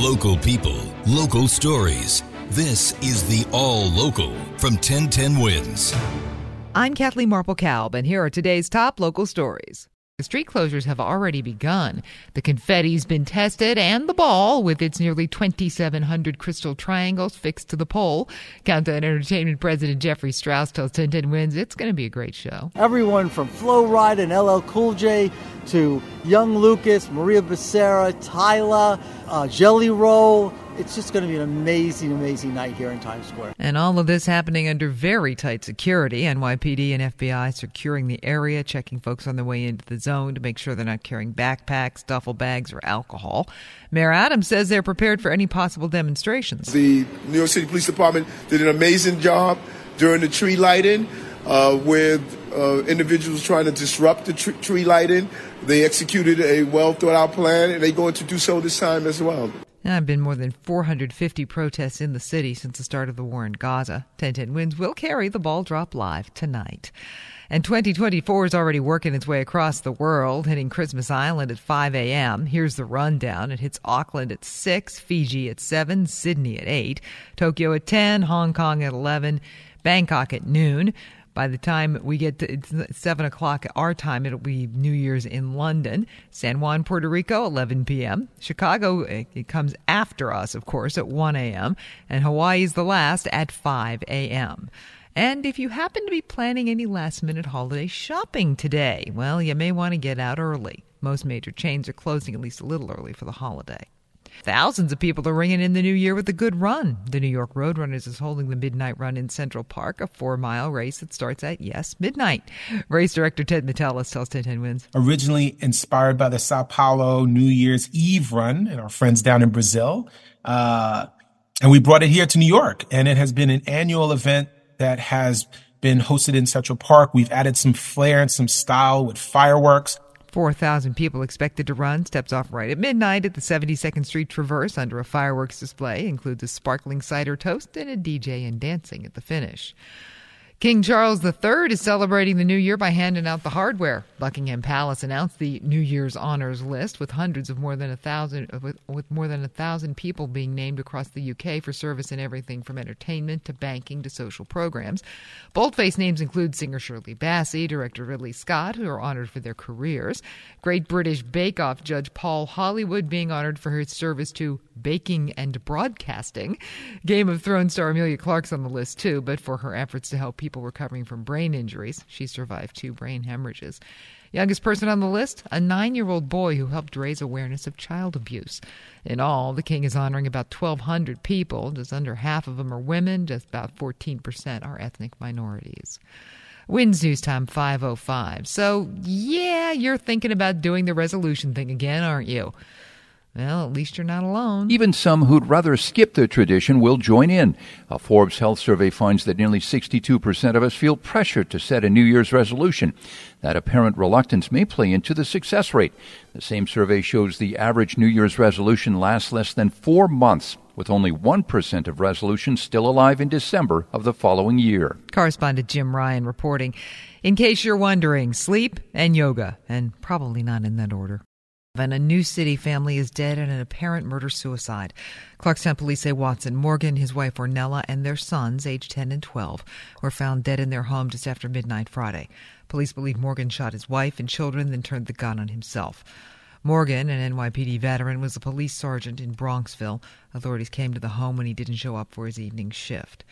Local people, local stories. This is the All Local from 1010 Wins. I'm Kathleen Marple Kalb, and here are today's top local stories. The street closures have already begun. The confetti's been tested and the ball, with its nearly 2,700 crystal triangles fixed to the pole. Countdown Entertainment President Jeffrey Strauss tells 1010 Wins it's going to be a great show. Everyone from Flo Rida and LL Cool J to Young Lucas, Maria Becerra, Tyla, uh, Jelly Roll. It's just going to be an amazing, amazing night here in Times Square. And all of this happening under very tight security. NYPD and FBI securing the area, checking folks on their way into the zone to make sure they're not carrying backpacks, duffel bags, or alcohol. Mayor Adams says they're prepared for any possible demonstrations. The New York City Police Department did an amazing job during the tree lighting uh, with uh, individuals trying to disrupt the tr- tree lighting. They executed a well thought out plan, and they're going to do so this time as well. There have been more than 450 protests in the city since the start of the war in Gaza. 1010 Wins will carry the ball drop live tonight. And 2024 is already working its way across the world, hitting Christmas Island at 5 a.m. Here's the rundown. It hits Auckland at 6, Fiji at 7, Sydney at 8, Tokyo at 10, Hong Kong at 11, Bangkok at noon. By the time we get to 7 o'clock our time, it'll be New Year's in London. San Juan, Puerto Rico, 11 p.m. Chicago, eh, it comes after us, of course, at 1 a.m. And Hawaii's the last at 5 a.m. And if you happen to be planning any last minute holiday shopping today, well, you may want to get out early. Most major chains are closing at least a little early for the holiday. Thousands of people are ringing in the new year with a good run. The New York Roadrunners is holding the Midnight Run in Central Park, a four mile race that starts at, yes, midnight. Race director Ted Metellus tells 1010 Wins. Originally inspired by the Sao Paulo New Year's Eve run and our friends down in Brazil. Uh, and we brought it here to New York, and it has been an annual event that has been hosted in Central Park. We've added some flair and some style with fireworks. 4,000 people expected to run. Steps off right at midnight at the 72nd Street Traverse under a fireworks display. Includes a sparkling cider toast and a DJ and dancing at the finish. King Charles III is celebrating the new year by handing out the hardware. Buckingham Palace announced the New Year's honors list with hundreds of more than a thousand with, with more than a thousand people being named across the UK for service in everything from entertainment to banking to social programs. Boldface names include singer Shirley Bassey, director Ridley Scott, who are honored for their careers. Great British Bake Off judge Paul Hollywood being honored for his service to baking and broadcasting. Game of Thrones star Emilia Clarke's on the list too, but for her efforts to help people people recovering from brain injuries. She survived two brain hemorrhages. Youngest person on the list, a nine year old boy who helped raise awareness of child abuse. In all, the king is honoring about 1,200 people. Just under half of them are women, just about 14% are ethnic minorities. Wins News Time 505. So, yeah, you're thinking about doing the resolution thing again, aren't you? Well, at least you're not alone. Even some who'd rather skip the tradition will join in. A Forbes health survey finds that nearly 62% of us feel pressured to set a New Year's resolution. That apparent reluctance may play into the success rate. The same survey shows the average New Year's resolution lasts less than four months, with only 1% of resolutions still alive in December of the following year. Correspondent Jim Ryan reporting. In case you're wondering, sleep and yoga, and probably not in that order. And a New City family is dead in an apparent murder suicide. Clarkstown police say Watson Morgan, his wife Ornella, and their sons, aged 10 and 12, were found dead in their home just after midnight Friday. Police believe Morgan shot his wife and children, then turned the gun on himself. Morgan, an NYPD veteran, was a police sergeant in Bronxville. Authorities came to the home when he didn't show up for his evening shift.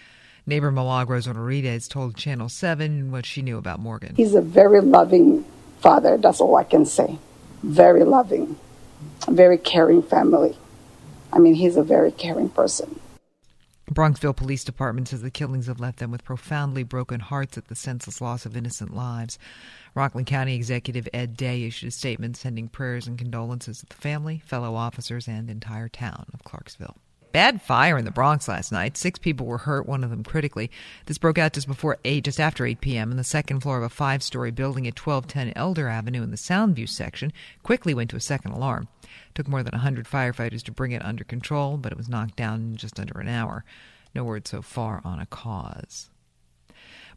Neighbor Milagros Enriquez told Channel 7 what she knew about Morgan. He's a very loving father, that's all I can say. Very loving, very caring family. I mean, he's a very caring person. Bronxville Police Department says the killings have left them with profoundly broken hearts at the senseless loss of innocent lives. Rockland County Executive Ed Day issued a statement sending prayers and condolences to the family, fellow officers, and entire town of Clarksville. Bad fire in the Bronx last night. Six people were hurt, one of them critically. This broke out just before 8, just after 8 p.m. in the second floor of a five story building at 1210 Elder Avenue in the Soundview section. Quickly went to a second alarm. Took more than 100 firefighters to bring it under control, but it was knocked down in just under an hour. No word so far on a cause.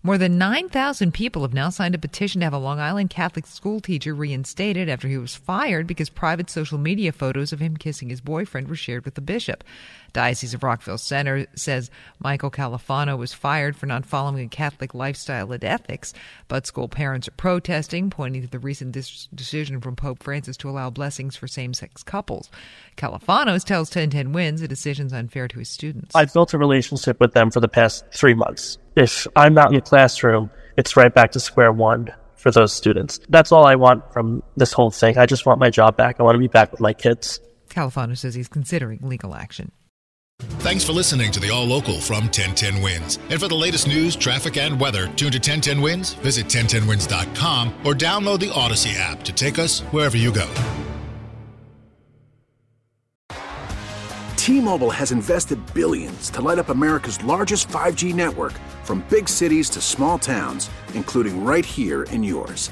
More than 9,000 people have now signed a petition to have a Long Island Catholic school teacher reinstated after he was fired because private social media photos of him kissing his boyfriend were shared with the bishop. Diocese of Rockville Centre says Michael Califano was fired for not following a Catholic lifestyle and ethics, but school parents are protesting, pointing to the recent dis- decision from Pope Francis to allow blessings for same sex couples. Califano tells 1010 Wins the decision's unfair to his students. I've built a relationship with them for the past three months. If I'm not in the classroom, it's right back to square one for those students. That's all I want from this whole thing. I just want my job back. I want to be back with my kids. Califano says he's considering legal action. Thanks for listening to the All Local from 1010 Wins. And for the latest news, traffic, and weather, tune to 1010 Wins, visit 1010wins.com, or download the Audacy app to take us wherever you go. T-Mobile has invested billions to light up America's largest 5G network from big cities to small towns, including right here in yours.